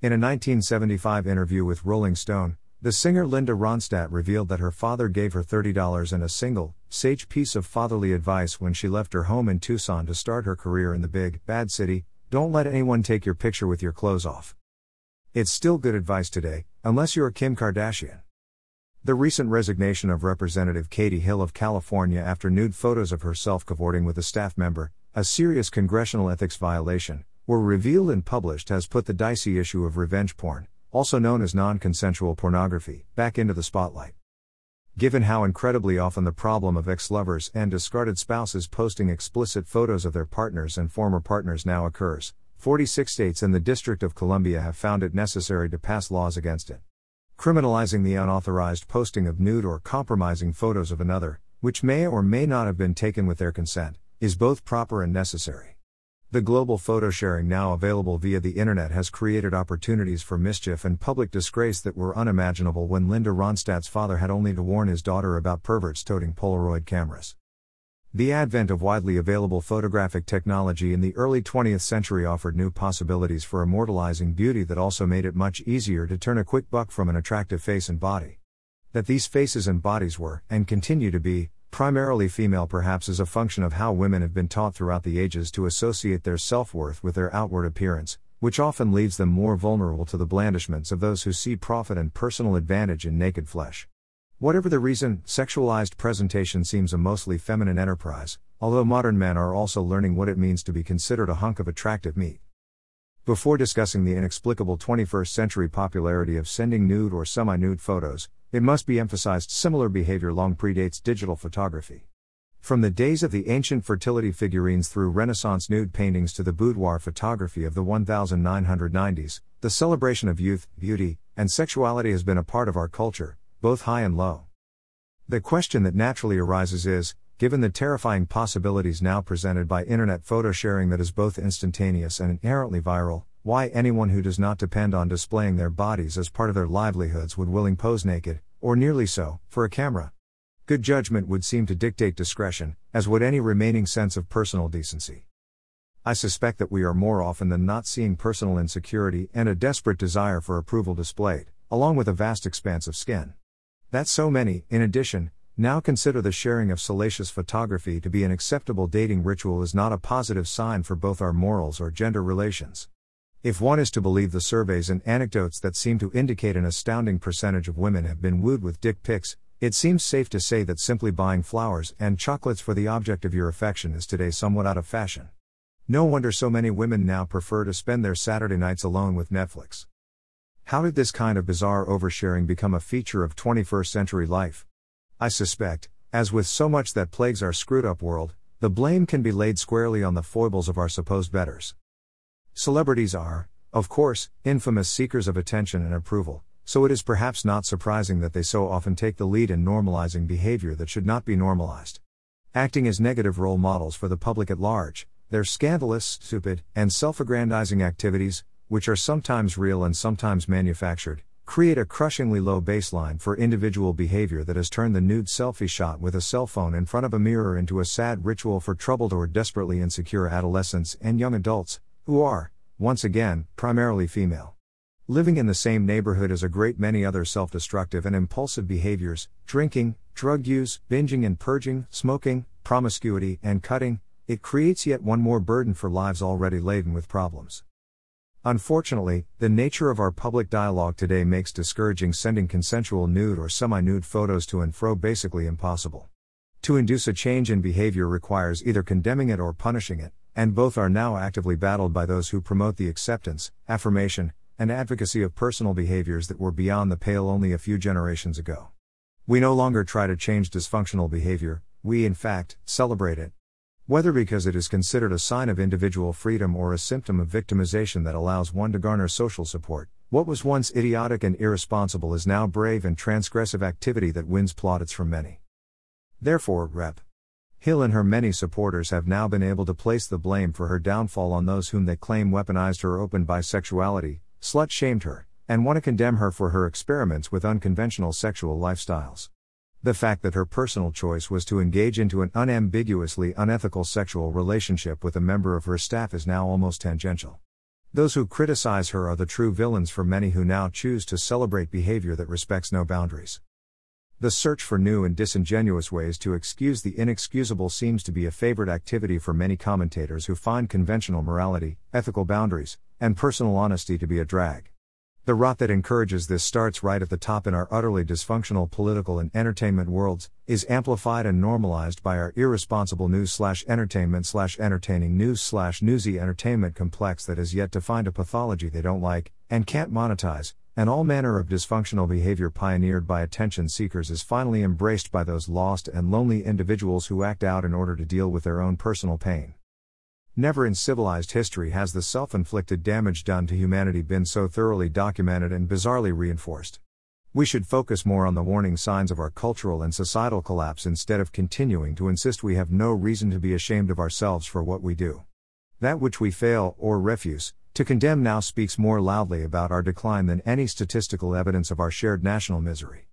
In a 1975 interview with Rolling Stone, the singer Linda Ronstadt revealed that her father gave her $30 and a single, sage piece of fatherly advice when she left her home in Tucson to start her career in the big, bad city don't let anyone take your picture with your clothes off. It's still good advice today, unless you're Kim Kardashian. The recent resignation of Representative Katie Hill of California after nude photos of herself cavorting with a staff member, a serious congressional ethics violation, were revealed and published has put the dicey issue of revenge porn, also known as non consensual pornography, back into the spotlight. Given how incredibly often the problem of ex lovers and discarded spouses posting explicit photos of their partners and former partners now occurs, 46 states and the District of Columbia have found it necessary to pass laws against it. Criminalizing the unauthorized posting of nude or compromising photos of another, which may or may not have been taken with their consent, is both proper and necessary. The global photo sharing now available via the internet has created opportunities for mischief and public disgrace that were unimaginable when Linda Ronstadt's father had only to warn his daughter about perverts toting Polaroid cameras. The advent of widely available photographic technology in the early 20th century offered new possibilities for immortalizing beauty that also made it much easier to turn a quick buck from an attractive face and body. That these faces and bodies were, and continue to be, primarily female perhaps is a function of how women have been taught throughout the ages to associate their self worth with their outward appearance, which often leaves them more vulnerable to the blandishments of those who see profit and personal advantage in naked flesh. Whatever the reason, sexualized presentation seems a mostly feminine enterprise, although modern men are also learning what it means to be considered a hunk of attractive meat. Before discussing the inexplicable 21st century popularity of sending nude or semi nude photos, it must be emphasized similar behavior long predates digital photography. From the days of the ancient fertility figurines through Renaissance nude paintings to the boudoir photography of the 1990s, the celebration of youth, beauty, and sexuality has been a part of our culture, both high and low. The question that naturally arises is given the terrifying possibilities now presented by internet photo sharing that is both instantaneous and inherently viral, why anyone who does not depend on displaying their bodies as part of their livelihoods would willing pose naked, or nearly so, for a camera. Good judgment would seem to dictate discretion, as would any remaining sense of personal decency. I suspect that we are more often than not seeing personal insecurity and a desperate desire for approval displayed, along with a vast expanse of skin. That so many, in addition, now consider the sharing of salacious photography to be an acceptable dating ritual is not a positive sign for both our morals or gender relations. If one is to believe the surveys and anecdotes that seem to indicate an astounding percentage of women have been wooed with dick pics, it seems safe to say that simply buying flowers and chocolates for the object of your affection is today somewhat out of fashion. No wonder so many women now prefer to spend their Saturday nights alone with Netflix. How did this kind of bizarre oversharing become a feature of 21st century life? I suspect, as with so much that plagues our screwed up world, the blame can be laid squarely on the foibles of our supposed betters. Celebrities are, of course, infamous seekers of attention and approval, so it is perhaps not surprising that they so often take the lead in normalizing behavior that should not be normalized. Acting as negative role models for the public at large, their scandalous, stupid, and self aggrandizing activities, which are sometimes real and sometimes manufactured, create a crushingly low baseline for individual behavior that has turned the nude selfie shot with a cell phone in front of a mirror into a sad ritual for troubled or desperately insecure adolescents and young adults, who are, once again, primarily female. Living in the same neighborhood as a great many other self destructive and impulsive behaviors drinking, drug use, binging and purging, smoking, promiscuity, and cutting it creates yet one more burden for lives already laden with problems. Unfortunately, the nature of our public dialogue today makes discouraging sending consensual nude or semi nude photos to and fro basically impossible. To induce a change in behavior requires either condemning it or punishing it, and both are now actively battled by those who promote the acceptance, affirmation, and advocacy of personal behaviors that were beyond the pale only a few generations ago. We no longer try to change dysfunctional behavior, we, in fact, celebrate it. Whether because it is considered a sign of individual freedom or a symptom of victimization that allows one to garner social support, what was once idiotic and irresponsible is now brave and transgressive activity that wins plaudits from many. Therefore, Rep. Hill and her many supporters have now been able to place the blame for her downfall on those whom they claim weaponized her open bisexuality, slut shamed her, and want to condemn her for her experiments with unconventional sexual lifestyles. The fact that her personal choice was to engage into an unambiguously unethical sexual relationship with a member of her staff is now almost tangential. Those who criticize her are the true villains for many who now choose to celebrate behavior that respects no boundaries. The search for new and disingenuous ways to excuse the inexcusable seems to be a favorite activity for many commentators who find conventional morality, ethical boundaries, and personal honesty to be a drag. The rot that encourages this starts right at the top in our utterly dysfunctional political and entertainment worlds, is amplified and normalized by our irresponsible news slash entertainment slash entertaining news slash newsy entertainment complex that has yet to find a pathology they don't like, and can't monetize, and all manner of dysfunctional behavior pioneered by attention seekers is finally embraced by those lost and lonely individuals who act out in order to deal with their own personal pain. Never in civilized history has the self inflicted damage done to humanity been so thoroughly documented and bizarrely reinforced. We should focus more on the warning signs of our cultural and societal collapse instead of continuing to insist we have no reason to be ashamed of ourselves for what we do. That which we fail, or refuse, to condemn now speaks more loudly about our decline than any statistical evidence of our shared national misery.